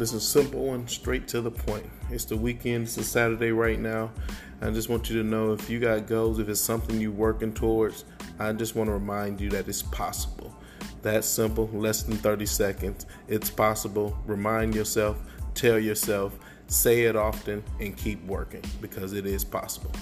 This is simple and straight to the point. It's the weekend, it's a Saturday right now. I just want you to know if you got goals, if it's something you're working towards, I just want to remind you that it's possible. That simple, less than 30 seconds. It's possible. Remind yourself, tell yourself, say it often, and keep working because it is possible.